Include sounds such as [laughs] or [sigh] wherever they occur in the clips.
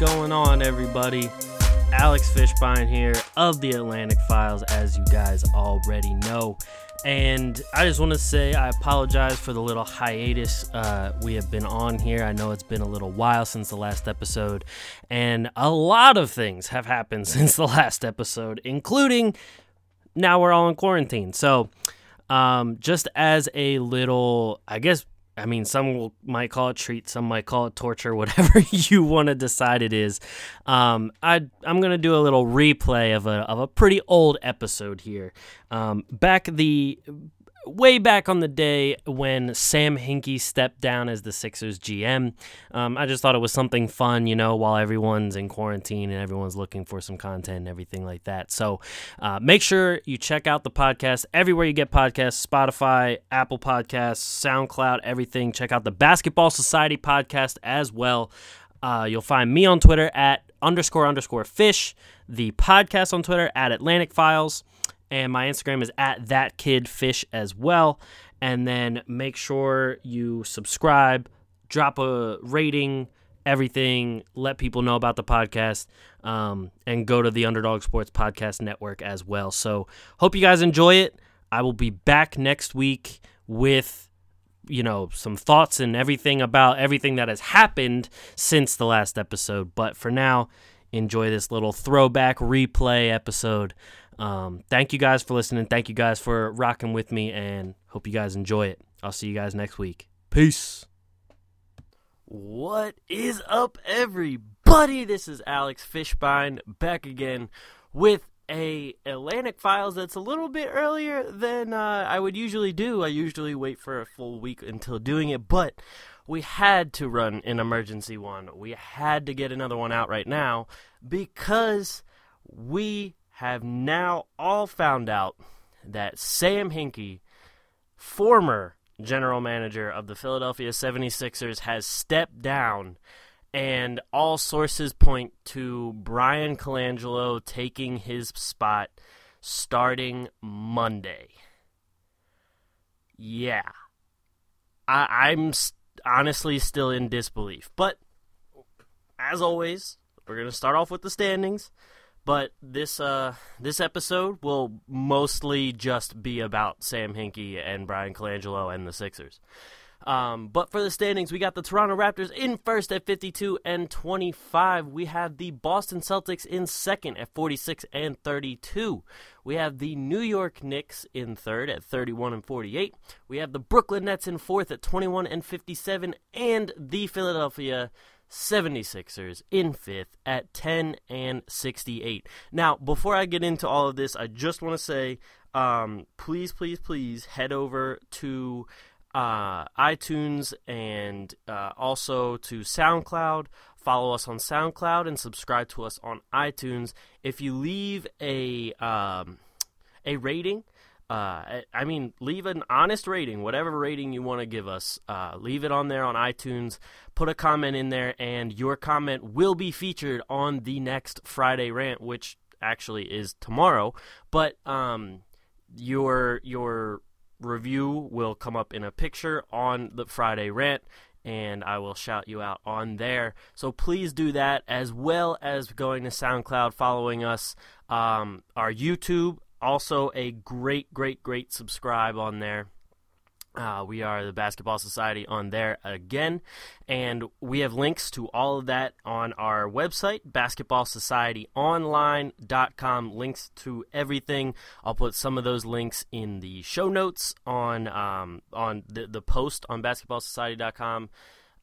Going on, everybody? Alex Fishbein here of the Atlantic Files, as you guys already know. And I just want to say I apologize for the little hiatus uh, we have been on here. I know it's been a little while since the last episode, and a lot of things have happened [laughs] since the last episode, including now we're all in quarantine. So, um, just as a little, I guess, I mean, some will, might call it treat, some might call it torture, [laughs] whatever you want to decide it is. Um, I I'm gonna do a little replay of a of a pretty old episode here. Um, back the way back on the day when Sam Hinkie stepped down as the Sixers GM. Um, I just thought it was something fun, you know, while everyone's in quarantine and everyone's looking for some content and everything like that. So uh, make sure you check out the podcast everywhere you get podcasts Spotify, Apple Podcasts, SoundCloud, everything. Check out the Basketball Society podcast as well. Uh, you'll find me on Twitter at underscore underscore fish, the podcast on Twitter at Atlantic Files and my Instagram is at that kid fish as well. And then make sure you subscribe, drop a rating, everything. Let people know about the podcast, um, and go to the Underdog Sports Podcast Network as well. So hope you guys enjoy it. I will be back next week with you know some thoughts and everything about everything that has happened since the last episode. But for now, enjoy this little throwback replay episode. Um, thank you guys for listening. Thank you guys for rocking with me, and hope you guys enjoy it. I'll see you guys next week. Peace. What is up, everybody? This is Alex Fishbein back again with a Atlantic Files that's a little bit earlier than uh, I would usually do. I usually wait for a full week until doing it, but we had to run an emergency one. We had to get another one out right now because we have now all found out that Sam Hinkie, former general manager of the Philadelphia 76ers, has stepped down, and all sources point to Bryan Colangelo taking his spot starting Monday. Yeah. I, am st- honestly still in disbelief. But, as always, we're going to start off with the standings. But this uh, this episode will mostly just be about Sam Hinkie and Bryan Colangelo and the Sixers. Um, but for the standings, we got the Toronto Raptors in first at 52 and 25. We have the Boston Celtics in second at 46 and 32. We have the New York Knicks in third at 31 and 48. We have the Brooklyn Nets in fourth at 21 and 57, and the Philadelphia 76ers in fifth at 10 and 68. Now, before I get into all of this, I just want to say um, please, please, please head over to uh, iTunes and uh, also to SoundCloud. Follow us on SoundCloud and subscribe to us on iTunes. If you leave a um, a rating, uh, I mean, leave an honest rating, whatever rating you want to give us. Uh, leave it on there on iTunes. Put a comment in there, and your comment will be featured on the next Friday rant, which actually is tomorrow. But um, your your review will come up in a picture on the Friday rant, and I will shout you out on there. So please do that, as well as going to SoundCloud, following us, um, our YouTube also, a great, great, great subscribe on there. Uh, we are the Basketball Society on there again. And we have links to all of that on our website, basketballsocietyonline.com. Links to everything. I'll put some of those links in the show notes on um, on the, the post on basketballsociety.com,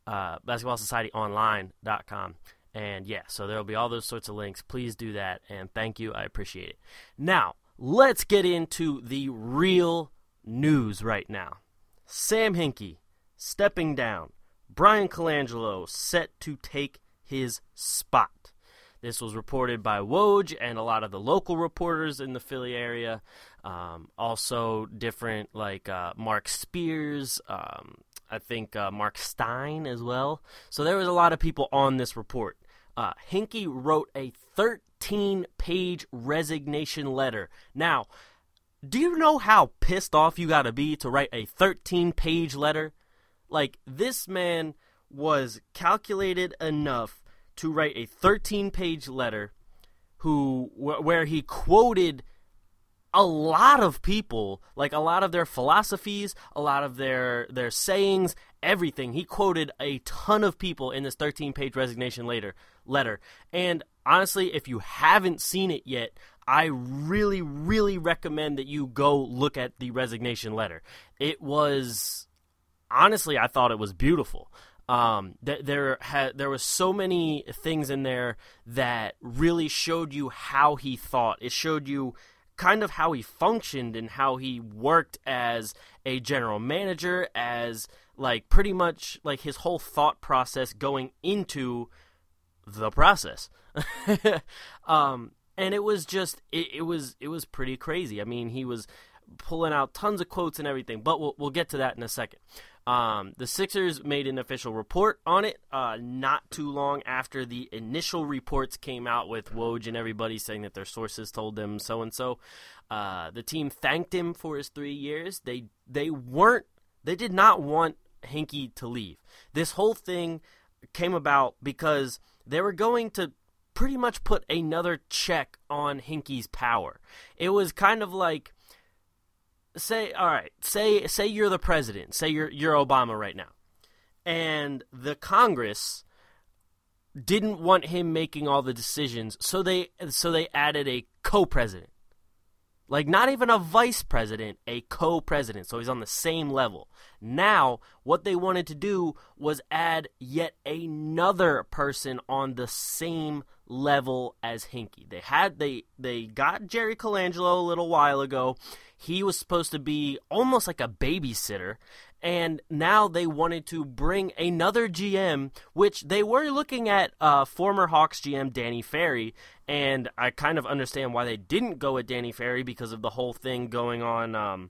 uh, basketballsocietyonline.com. And yeah, so there'll be all those sorts of links. Please do that. And thank you. I appreciate it. Now, let's get into the real news right now. Sam Hinkie stepping down. Bryan Colangelo set to take his spot. This was reported by Woj and a lot of the local reporters in the Philly area. Um, also, different like uh, Marc Spears, um, I think uh, Mark Stein as well. So there was a lot of people on this report. Uh, Hinkie wrote a 13 page resignation letter. Now, do you know how pissed off you got to be to write a 13 page letter? Like, this man was calculated enough to write a 13 page letter who wh- where he quoted a lot of people, like a lot of their philosophies, a lot of their their sayings, everything. He quoted a ton of people in this 13-page resignation later letter. And honestly, if you haven't seen it yet, I really really recommend that you go look at the resignation letter. It was honestly, I thought it was beautiful. Um, th- there had there was so many things in there that really showed you how he thought. It showed you kind of how he functioned and how he worked as a general manager, as like pretty much like his whole thought process going into the process. [laughs] um, and it was just it, it was it was pretty crazy. I mean, he was pulling out tons of quotes and everything, but we'll we'll get to that in a second. Um, the Sixers made an official report on it uh, not too long after the initial reports came out with Woj and everybody saying that their sources told them so and so. The team thanked him for his three years. They they weren't they did not want Hinkie to leave. This whole thing came about because they were going to pretty much put another check on Hinkie's power. It was kind of like say all right, say say you're the president, say you're you're Obama right now. And the Congress didn't want him making all the decisions, so they so they added a co-president. Like not even a vice president, a co-president. So he's on the same level. Now, what they wanted to do was add yet another person on the same level as Hinkie They had they they got Jerry Colangelo a little while ago. He was supposed to be almost like a babysitter, and now they wanted to bring another GM, which they were looking at uh, former Hawks GM Danny Ferry, and I kind of understand why they didn't go with Danny Ferry because of the whole thing going on. Um,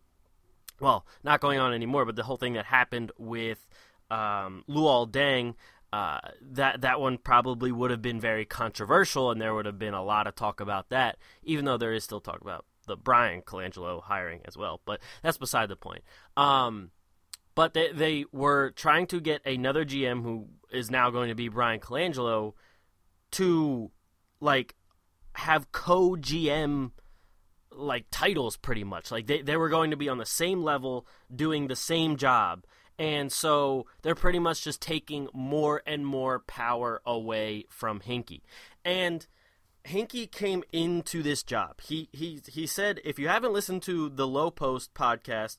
well, not going on anymore, but the whole thing that happened with um, Luol Deng. Uh, that that one probably would have been very controversial, and there would have been a lot of talk about that. Even though there is still talk about the Bryan Colangelo hiring as well, but that's beside the point. Um, but they they were trying to get another GM who is now going to be Bryan Colangelo to like have co GM like titles pretty much. Like they, they were going to be on the same level doing the same job. And so they're pretty much just taking more and more power away from Hinkie. And Hinkie came into this job. He he he said if you haven't listened to the Lowe Post podcast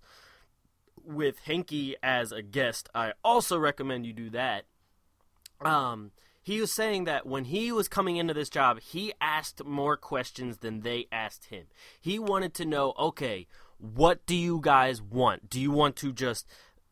with Hinkie as a guest, I also recommend you do that. Um he was saying that when he was coming into this job, he asked more questions than they asked him. He wanted to know, okay, what do you guys want? Do you want to just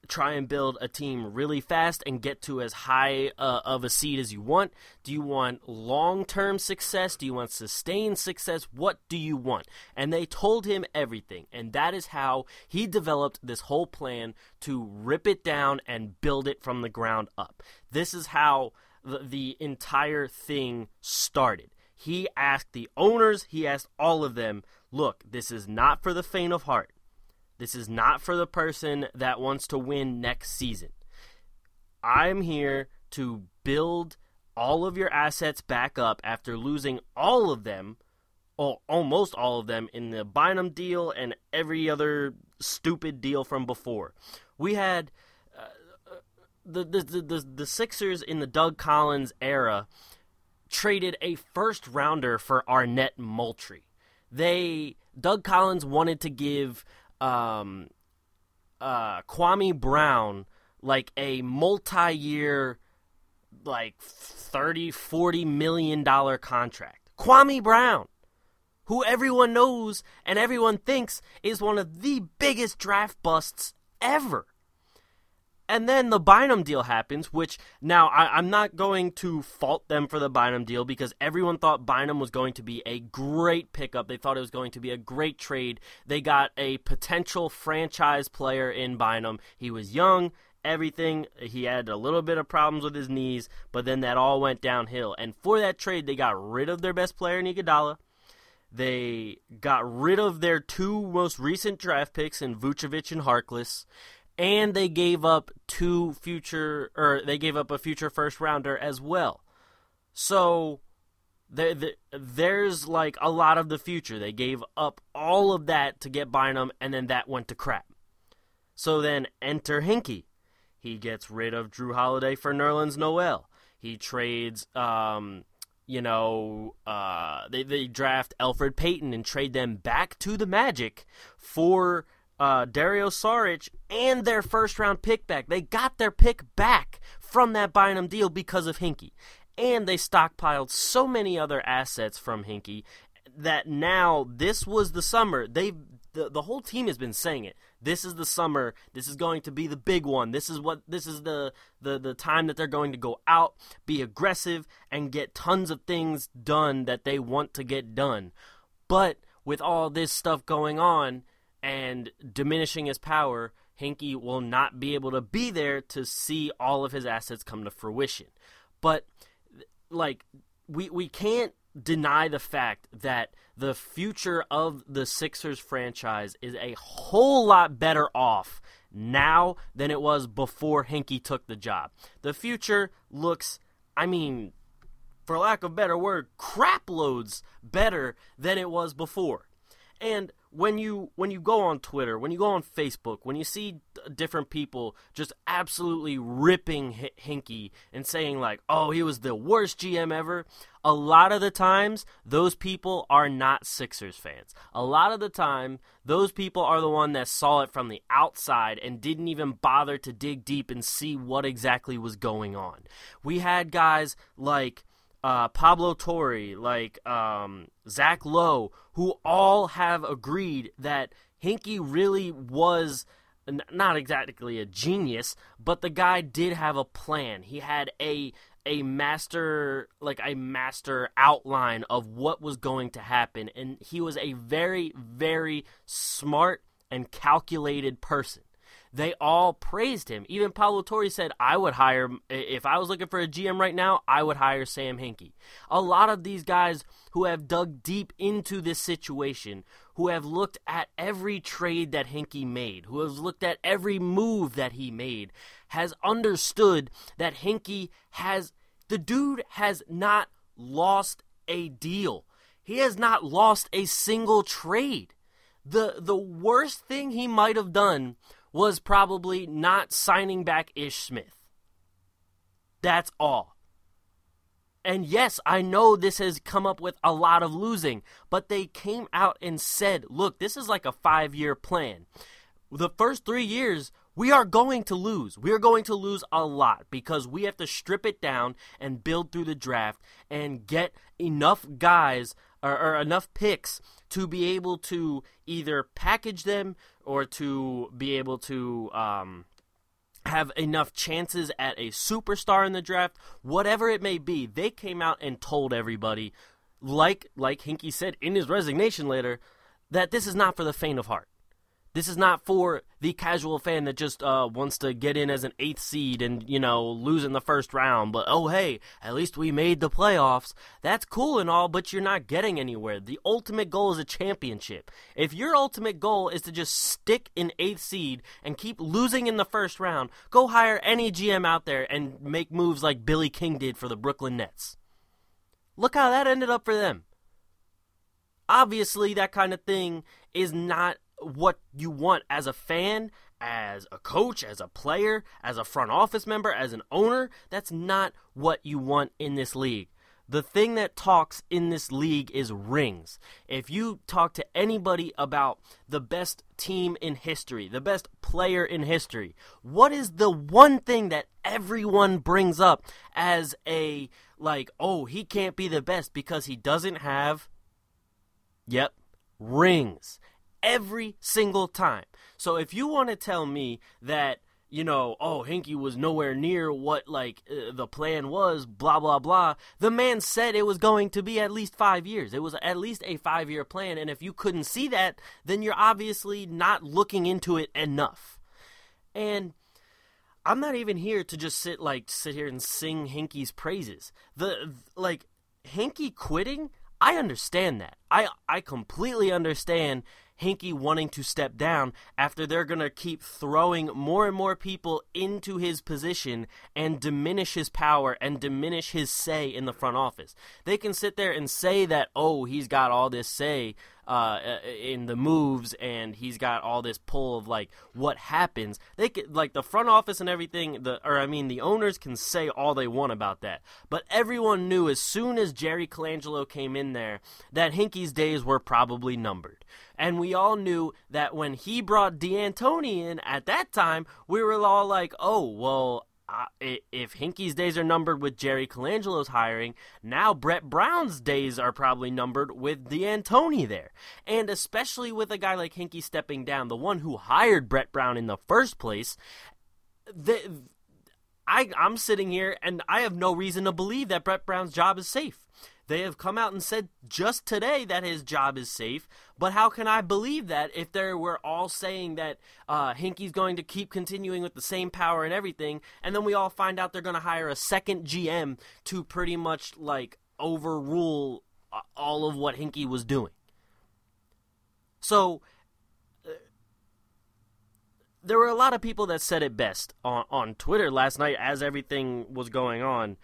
try and build a team really fast and get to as high uh, of a seed as you want? Do you want long term success? Do you want sustained success? What do you want? And they told him everything. And that is how he developed this whole plan to rip it down and build it from the ground up. This is how the, the entire thing started. He asked the owners, he asked all of them, look, this is not for the faint of heart. This is not for the person that wants to win next season. I'm here to build all of your assets back up after losing all of them, or almost all of them, in the Bynum deal and every other stupid deal from before. We had uh, the, the, the, the Sixers in the Doug Collins era traded a first rounder for Arnett Moultrie. They Doug Collins wanted to give um, uh, Kwame Brown like a multi-year like 30 40 million dollar contract. Kwame Brown, who everyone knows and everyone thinks is one of the biggest draft busts ever. And then the Bynum deal happens, which now I, am not going to fault them for the Bynum deal because everyone thought Bynum was going to be a great pickup. They thought it was going to be a great trade. They got a potential franchise player in Bynum. He was young, everything. He had a little bit of problems with his knees, but then that all went downhill. And for that trade, they got rid of their best player, Iguodala. They got rid of their two most recent draft picks in Vucevic and Harkless and they gave up two future or they gave up a future first rounder as well. So there, there's like a lot of the future. They gave up all of that to get Bynum, and then that went to crap. So then enter Hinkie. He gets rid of Jrue Holiday for Nerlens Noel. He trades, um, you know, uh, they, they draft Elfrid Payton and trade them back to the Magic for uh, Dario Saric and their first round pick back. They got their pick back from that Bynum deal because of Hinkie. And they stockpiled so many other assets from Hinkie that now this was the summer. They the, the whole team has been saying it. This is the summer. This is going to be the big one. This is what this is the the the time that they're going to go out, be aggressive and get tons of things done that they want to get done. But with all this stuff going on, and diminishing his power, Hinkie will not be able to be there to see all of his assets come to fruition. But like we we can't deny the fact that the future of the Sixers franchise is a whole lot better off now than it was before Hinkie took the job. The future looks I mean for lack of a better word, crap loads better than it was before. And when you when you go on Twitter, when you go on Facebook, when you see different people just absolutely ripping H- Hinkie and saying like, "Oh, he was the worst GM ever," a lot of the times those people are not Sixers fans. A lot of the time, those people are the one that saw it from the outside and didn't even bother to dig deep and see what exactly was going on. We had guys like uh, Pablo Torre, like um, Zach Lowe, who all have agreed that Hinkie really was not exactly a genius, but the guy did have a plan. He had a a master like a master outline of what was going to happen and he was a very very smart and calculated person they all praised him. Even Pablo Torre said, I would hire, if I was looking for a GM right now, I would hire Sam Hinkie. A lot of these guys who have dug deep into this situation, who have looked at every trade that Hinkie made, who has looked at every move that he made, has understood that Hinkie has, the dude has not lost a deal. He has not lost a single trade. The, the worst thing he might have done was probably not signing back Ish Smith. That's all. And yes, I know this has come up with a lot of losing, but they came out and said, look, this is like a five year plan. The first three years, we are going to lose. We are going to lose a lot because we have to strip it down and build through the draft and get enough guys or, or enough picks to be able to either package them or to be able to um, have enough chances at a superstar in the draft, whatever it may be. They came out and told everybody, like like Hinkie said in his resignation letter, that this is not for the faint of heart. This is not for the casual fan that just uh, wants to get in as an eighth seed and, you know, lose in the first round. But, oh, hey, at least we made the playoffs. That's cool and all, but you're not getting anywhere. The ultimate goal is a championship. If your ultimate goal is to just stick in eighth seed and keep losing in the first round, go hire any GM out there and make moves like Billy King did for the Brooklyn Nets. Look how that ended up for them. Obviously, that kind of thing is not what you want as a fan, as a coach, as a player, as a front office member, as an owner. That's not what you want in this league. The thing that talks in this league is rings. If you talk to anybody about the best team in history, the best player in history, what is the one thing that everyone brings up as a, like, oh, he can't be the best because he doesn't have, yep, rings every single time. So if you want to tell me that you know, oh, Hinkie was nowhere near what like uh, the plan was, blah blah blah. The man said it was going to be at least 5 years. It was at least a 5-year plan and if you couldn't see that, then you're obviously not looking into it enough. And I'm not even here to just sit like sit here and sing Hinkie's praises. The like Hinkie quitting, I understand that. I I completely understand Hinkie wanting to step down after they're going to keep throwing more and more people into his position and diminish his power and diminish his say in the front office. They can sit there and say that, oh, he's got all this say uh, in the moves and he's got all this pull of like what happens. They could like the front office and everything. The or I mean the owners can say all they want about that, but everyone knew as soon as Jerry Colangelo came in there that Hinkie's days were probably numbered. And we all knew that when he brought D'Antoni in at that time, we were all like, oh, well, uh, if Hinkie's days are numbered with Jerry Colangelo's hiring, now Brett Brown's days are probably numbered with D'Antoni there. And especially with a guy like Hinkie stepping down, the one who hired Brett Brown in the first place, the, I, I'm sitting here and I have no reason to believe that Brett Brown's job is safe. They have come out and said just today that his job is safe, but how can I believe that if they were all saying that uh, Hinkie's going to keep continuing with the same power and everything, and then we all find out they're going to hire a second GM to pretty much like overrule uh, all of what Hinkie was doing? So uh, there were a lot of people that said it best on, on Twitter last night as everything was going on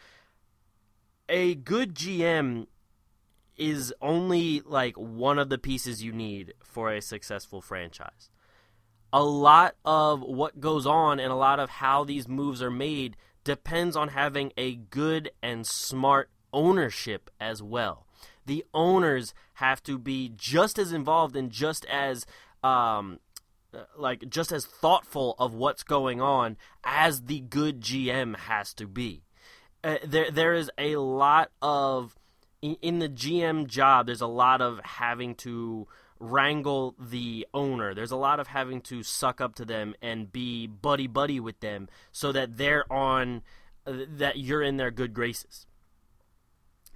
a good GM is only like one of the pieces you need for a successful franchise. A lot of what goes on and a lot of how these moves are made depends on having a good and smart ownership as well. The owners have to be just as involved and just as um, like just as thoughtful of what's going on as the good GM has to be uh, there there is a lot of in, the GM job. There's a lot of having to wrangle the owner. There's a lot of having to suck up to them and be buddy buddy with them so that they're on uh, that you're in their good graces.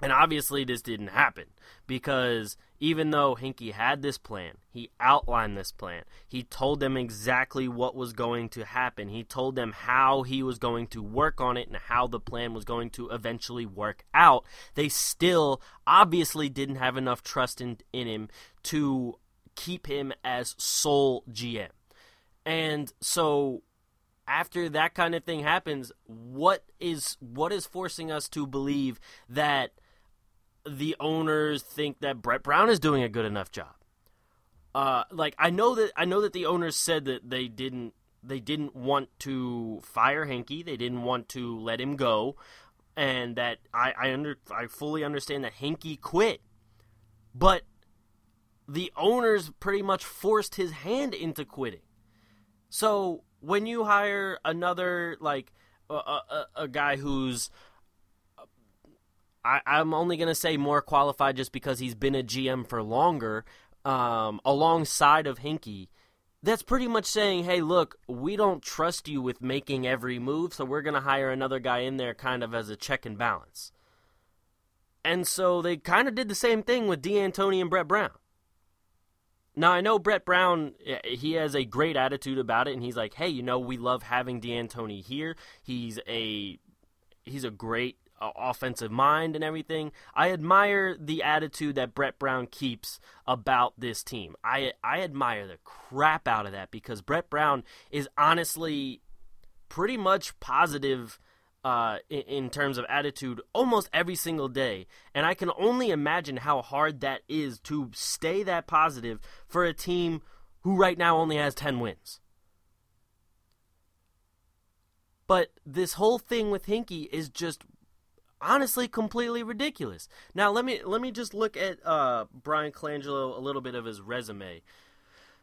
And obviously this didn't happen because even though Hinkie had this plan, he outlined this plan. He told them exactly what was going to happen. He told them how he was going to work on it and how the plan was going to eventually work out. They still obviously didn't have enough trust in, in him to keep him as sole GM. And so after that kind of thing happens, what is what is forcing us to believe that the owners think that Brett Brown is doing a good enough job. Uh, like I know that I know that the owners said that they didn't they didn't want to fire Hinkie, they didn't want to let him go, and that I I under I fully understand that Hinkie quit, but the owners pretty much forced his hand into quitting. So when you hire another like a, a, a guy who's I, am only going to say more qualified just because he's been a GM for longer um, alongside of Hinkie. That's pretty much saying, hey, look, we don't trust you with making every move, so we're going to hire another guy in there kind of as a check and balance. And so they kind of did the same thing with D'Antoni and Brett Brown. Now I know Brett Brown, he has a great attitude about it, and he's like, "Hey, you know, we love having D'Antoni here. He's a he's a great offensive mind and everything. I admire the attitude that Brett Brown keeps about this team. I I admire the crap out of that because Brett Brown is honestly pretty much positive uh, in, in, terms of attitude almost every single day. And I can only imagine how hard that is to stay that positive for a team who right now only has 10 wins. But this whole thing with Hinkie is just honestly completely ridiculous. Now let me let me just look at uh, Bryan Colangelo a little bit of his resume.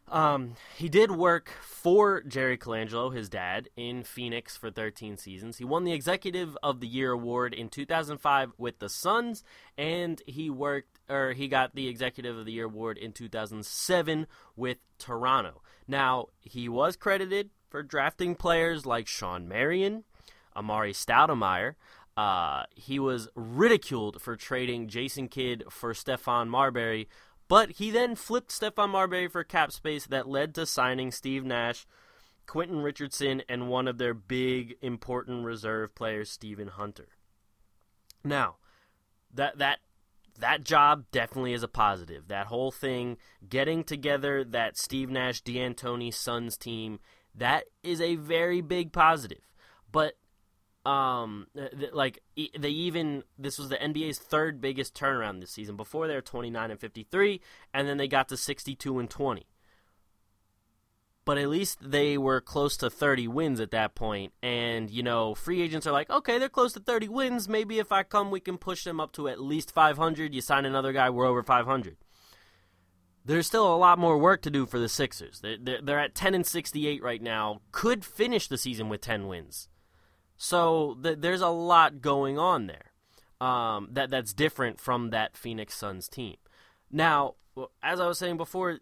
Um, he did work for Jerry Colangelo, his dad, in Phoenix for 13 seasons. He won the Executive of the Year award in 2005 with the Suns, and he worked or he got the Executive of the Year award in 2007 with Toronto. Now he was credited for drafting players like Shawn Marion, Amar'e Stoudemire. Uh, he was ridiculed for trading Jason Kidd for Stephon Marbury, but he then flipped Stephon Marbury for cap space that led to signing Steve Nash, Quentin Richardson, and one of their big important reserve players, Steven Hunter. Now, that that that job definitely is a positive. That whole thing, getting together that Steve Nash, D'Antoni Suns team, that is a very big positive. But um, th- like they even this was the NBA's third biggest turnaround this season. Before they were 29 and 53, and then they got to 62 and 20 but at least they were close to 30 wins at that point. And, you know, free agents are like, okay, they're close to 30 wins. Maybe if I come, we can push them up to at least 500. You sign another guy, we're over 500. There's still a lot more work to do for the Sixers. They're, they're at 10 and 68 right now, could finish the season with 10 wins. So th- there's a lot going on there um, that that's different from that Phoenix Suns team. Now, as I was saying before,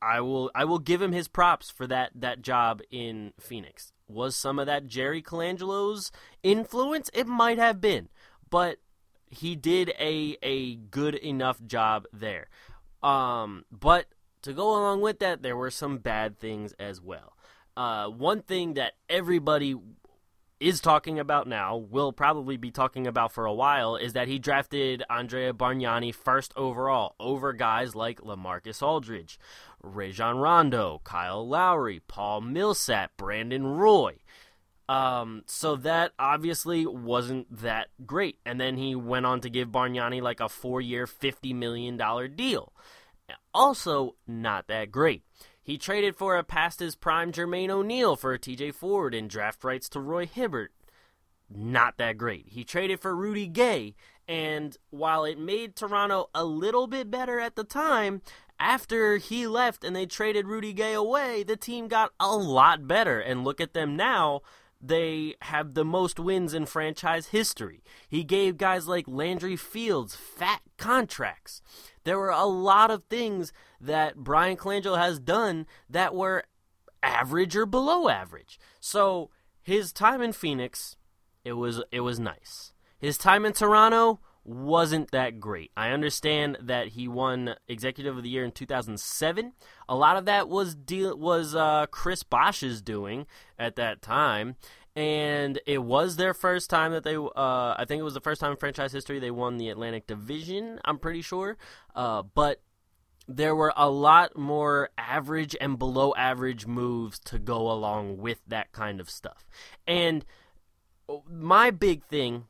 I will I will give him his props for that that job in Phoenix. Was some of that Jerry Colangelo's influence? It might have been, but he did a a good enough job there. Um, but to go along with that, there were some bad things as well. Uh, one thing that everybody is talking about now, will probably be talking about for a while, is that he drafted Andrea Bargnani first overall over guys like LaMarcus Aldridge, Rajon Rondo, Kyle Lowry, Paul Millsap, Brandon Roy. Um, so that obviously wasn't that great. And then he went on to give Bargnani like a four year, $50 million deal. Also, not that great. He traded for a past his prime Jermaine O'Neal for a TJ Ford and draft rights to Roy Hibbert. Not that great. He traded for Rudy Gay, and while it made Toronto a little bit better at the time, after he left and they traded Rudy Gay away, the team got a lot better. And look at them now. They have the most wins in franchise history. He gave guys like Landry Fields fat contracts. There were a lot of things that Bryan Colangelo has done that were average or below average. So his time in Phoenix, it was it was nice. His time in Toronto wasn't that great. I understand that he won Executive of the Year in 2007. A lot of that was deal was uh, Chris Bosh's doing at that time, and it was their first time that they. Uh, I think it was the first time in franchise history they won the Atlantic Division. I'm pretty sure, uh, but there were a lot more average and below average moves to go along with that kind of stuff. And my big thing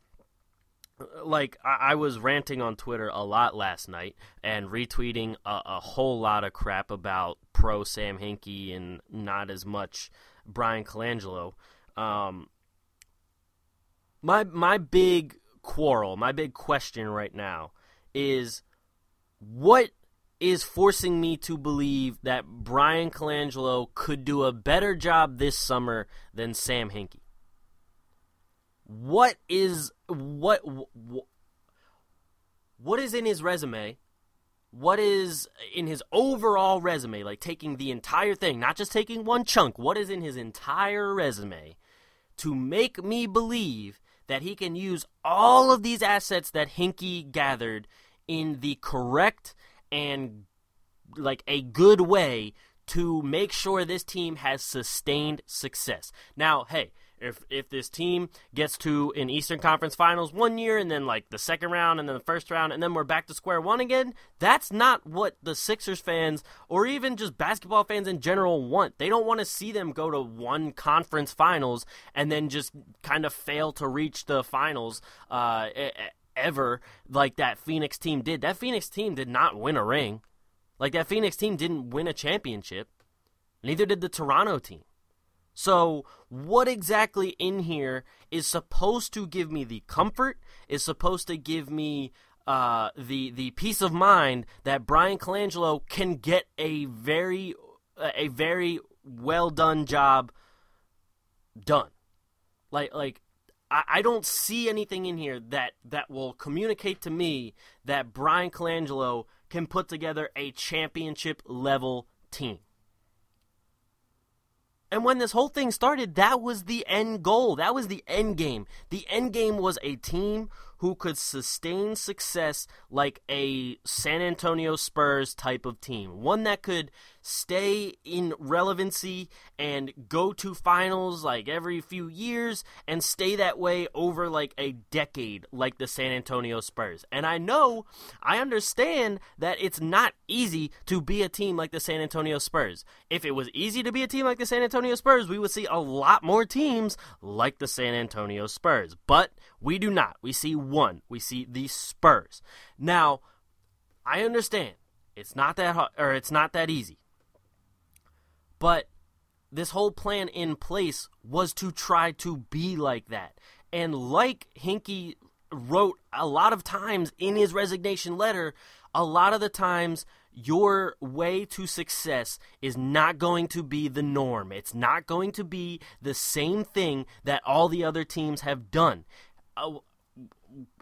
like I, was ranting on Twitter a lot last night and retweeting a, a, whole lot of crap about pro Sam Hinkie and not as much Bryan Colangelo. Um, my my big quarrel, my big question right now is what is forcing me to believe that Bryan Colangelo could do a better job this summer than Sam Hinkie? What is what what is in his resume? What is in his overall resume? Like taking the entire thing, not just taking one chunk. What is in his entire resume to make me believe that he can use all of these assets that Hinkie gathered in the correct and like a good way to make sure this team has sustained success. Now, hey, if if this team gets to an Eastern Conference Finals one year and then like the second round and then the first round and then we're back to square one again, that's not what the Sixers fans or even just basketball fans in general want. They don't want to see them go to one conference finals and then just kind of fail to reach the finals uh, ever like that Phoenix team did. That Phoenix team did not win a ring. Like that Phoenix team didn't win a championship. Neither did the Toronto team. So, what exactly in here is supposed to give me the comfort? Is supposed to give me uh, the the peace of mind that Bryan Colangelo can get a very a very well done job done. Like like I, I don't see anything in here that that will communicate to me that Bryan Colangelo can put together a championship level team And when this whole thing started, that was the end goal. That was the end game. The end game was a team who could sustain success like a San Antonio Spurs type of team. One that could stay in relevancy and go to finals like every few years and stay that way over like a decade like the San Antonio Spurs. And I know, I understand that it's not easy to be a team like the San Antonio Spurs. If it was easy to be a team like the San Antonio Spurs, we would see a lot more teams like the San Antonio Spurs. But we do not. We see one. We see the Spurs. Now, I understand it's not that hard, or it's not that easy. But this whole plan in place was to try to be like that. And like Hinkie wrote a lot of times in his resignation letter, a lot of the times your way to success is not going to be the norm. It's not going to be the same thing that all the other teams have done. Uh,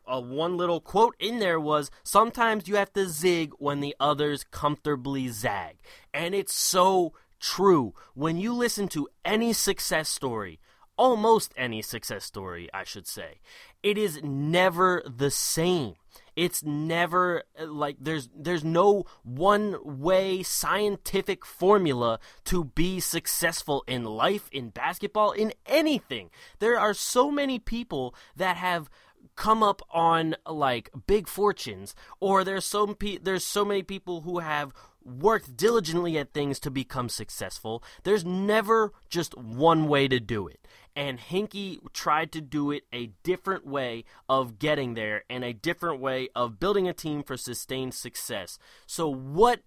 uh, one little quote in there was sometimes you have to zig when the others comfortably zag. And it's so true. When you listen to any success story, almost any success story, I should say, it is never the same. It's never uh, like there's there's no one way scientific formula to be successful in life, in basketball, in anything. There are so many people that have come up on like big fortunes or there's so pe- there's so many people who have worked diligently at things to become successful. There's never just one way to do it. And Hinkie tried to do it a different way of getting there and a different way of building a team for sustained success. So, what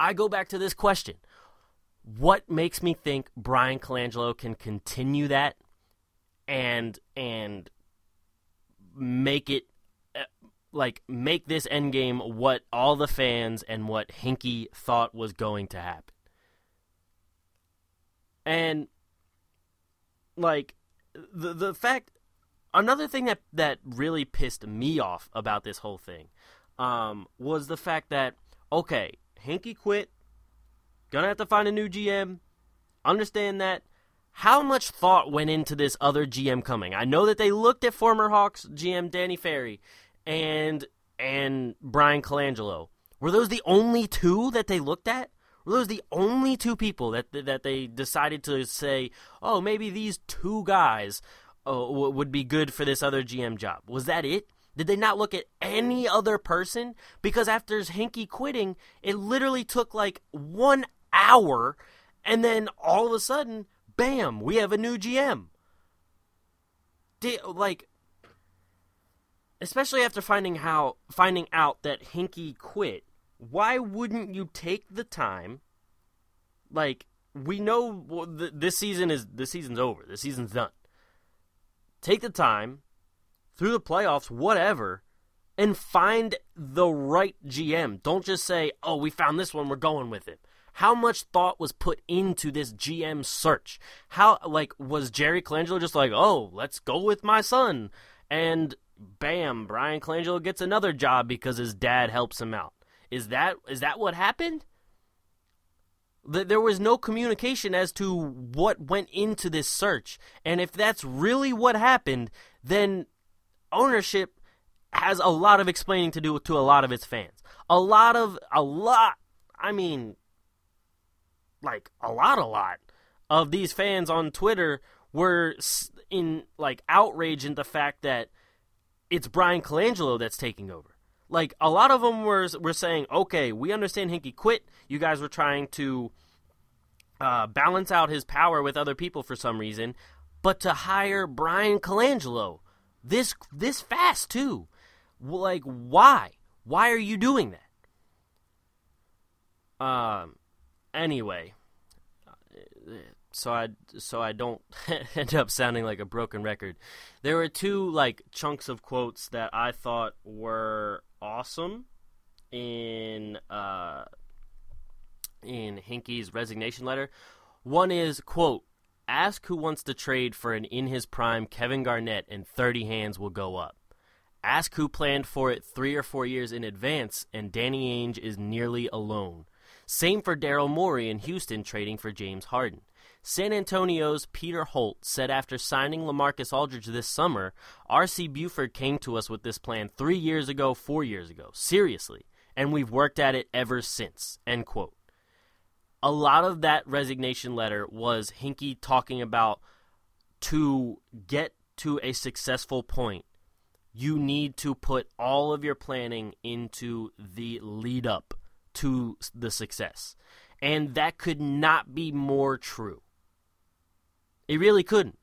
I go back to this question what makes me think Bryan Colangelo can continue that and and make it like make this endgame what all the fans and what Hinkie thought was going to happen. And like the the fact another thing that that really pissed me off about this whole thing um, was the fact that okay, Hinkie quit, gonna have to find a new GM. Understand that. How much thought went into this other GM coming? I know that they looked at former Hawks GM Danny Ferry and and Bryan Colangelo. Were those the only two that they looked at? Were those the only two people that that they decided to say, "Oh, maybe these two guys uh, would be good for this other GM job"? Was that it? Did they not look at any other person? Because after Hinkie quitting, it literally took like one hour, and then all of a sudden, bam, we have a new GM. Did, like especially after finding how finding out that Hinkie quit, why wouldn't you take the time? Like we know this season is the season's over. The season's done. Take the time through the playoffs, whatever, and find the right GM. Don't just say, "Oh, we found this one. We're going with it." How much thought was put into this GM search? How like was Jerry Colangelo just like, "Oh, let's go with my son," and bam, Bryan Colangelo gets another job because his dad helps him out. Is that is that what happened? There was no communication as to what went into this search. And if that's really what happened, then ownership has a lot of explaining to do to a lot of its fans. A lot of a lot I mean like a lot a lot of these fans on Twitter were in like outrage in the fact that it's Bryan Colangelo that's taking over. Like a lot of them were were saying, okay, we understand Hinkie quit. You guys were trying to uh, balance out his power with other people for some reason, but to hire Bryan Colangelo this this fast too, like why? Why are you doing that? Um. Anyway, so I so I don't [laughs] end up sounding like a broken record. There were two like chunks of quotes that I thought were awesome in uh, in Hinkie's resignation letter. One is quote Ask who wants to trade for an in his prime Kevin Garnett and 30 hands will go up. Ask who planned for it three or four years in advance, and Danny Ainge is nearly alone. Same for Daryl Morey in Houston trading for James Harden. San Antonio's Peter Holt said after signing LaMarcus Aldridge this summer, R.C. Buford came to us with this plan three years ago, four years ago. Seriously. And we've worked at it ever since. End quote. A lot of that resignation letter was Hinkie talking about to get to a successful point, you need to put all of your planning into the lead up to the success. And that could not be more true. It really couldn't.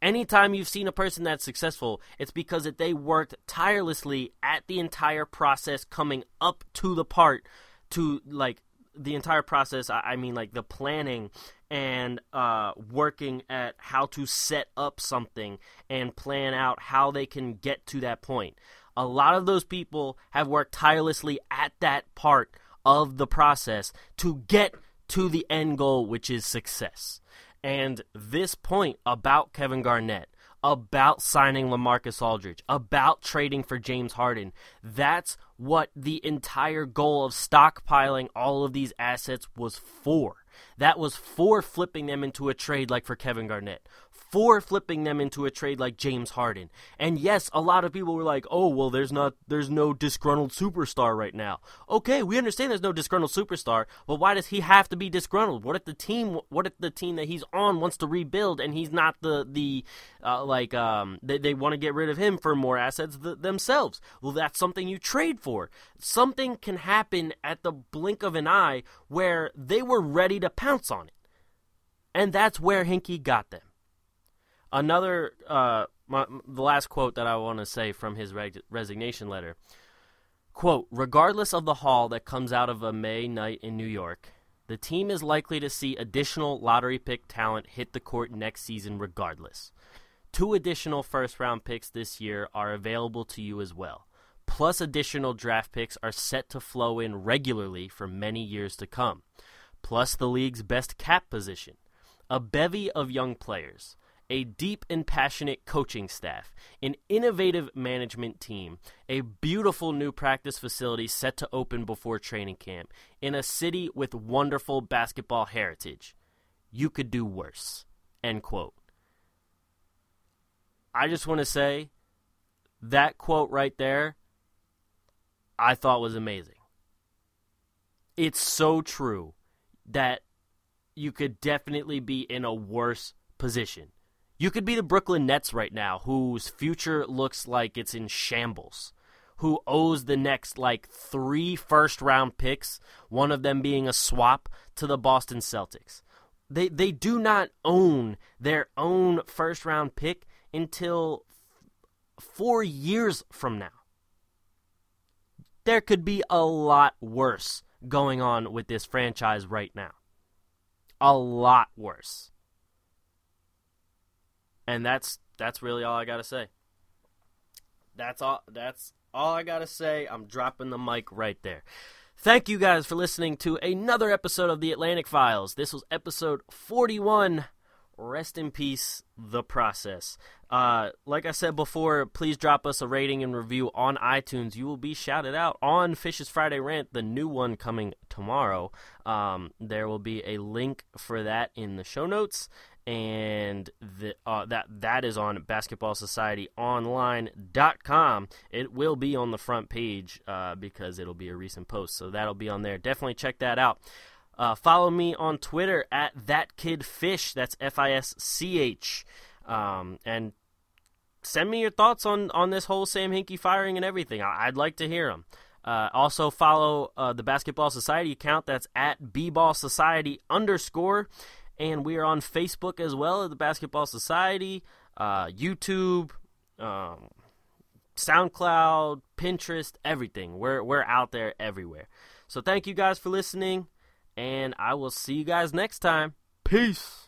Anytime you've seen a person that's successful, it's because that they worked tirelessly at the entire process coming up to the part to like the entire process. I mean, like the planning and uh, working at how to set up something and plan out how they can get to that point. A lot of those people have worked tirelessly at that part of the process to get to the end goal, which is success. And this point about Kevin Garnett, about signing LaMarcus Aldridge, about trading for James Harden, that's what the entire goal of stockpiling all of these assets was for. That was for flipping them into a trade like for Kevin Garnett, for flipping them into a trade like James Harden. And yes, a lot of people were like, "Oh, well there's not there's no disgruntled superstar right now." Okay, we understand there's no disgruntled superstar, but why does he have to be disgruntled? What if the team what if the team that he's on wants to rebuild and he's not the the uh, like um they, they want to get rid of him for more assets th- themselves? Well, that's something you trade for. Something can happen at the blink of an eye where they were ready to pounce on it. And that's where Hinkie got them. Another, uh, my, the last quote that I want to say from his reg- resignation letter quote, regardless of the haul that comes out of a May night in New York, the team is likely to see additional lottery pick talent hit the court next season regardless. Two additional first round picks this year are available to you as well. Plus, additional draft picks are set to flow in regularly for many years to come. Plus, the league's best cap position. A bevy of young players a deep and passionate coaching staff, an innovative management team, a beautiful new practice facility set to open before training camp, in a city with wonderful basketball heritage. You could do worse. End quote. I just want to say that quote right there, I thought was amazing. It's so true that you could definitely be in a worse position. You could be the Brooklyn Nets right now, whose future looks like it's in shambles, who owes the next like three first round picks, one of them being a swap to the Boston Celtics. They they do not own their own first round pick until f- 4 years from now. There could be a lot worse going on with this franchise right now. A lot worse. And that's that's really all I gotta say. That's all that's all I gotta say. I'm dropping the mic right there. Thank you guys for listening to another episode of the Atlantic Files. This was episode 41. Rest in peace, the process. Uh, like I said before, please drop us a rating and review on iTunes. You will be shouted out on Fisch's Friday Rant, the new one coming tomorrow. Um, there will be a link for that in the show notes and the, uh, that that is on basketballsocietyonline.com. It will be on the front page uh, because it'll be a recent post, so that'll be on there. Definitely check that out. Uh, follow me on Twitter at that kid fisch. That's F I S C H, um, and send me your thoughts on on this whole Sam Hinkie firing and everything. I, would like to hear them. Uh, also follow uh, the Basketball Society account. That's at bball society underscore and we are on Facebook as well at the Basketball Society, uh, YouTube, um, SoundCloud, Pinterest, everything. We're we're out there everywhere. So thank you guys for listening, and I will see you guys next time. Peace.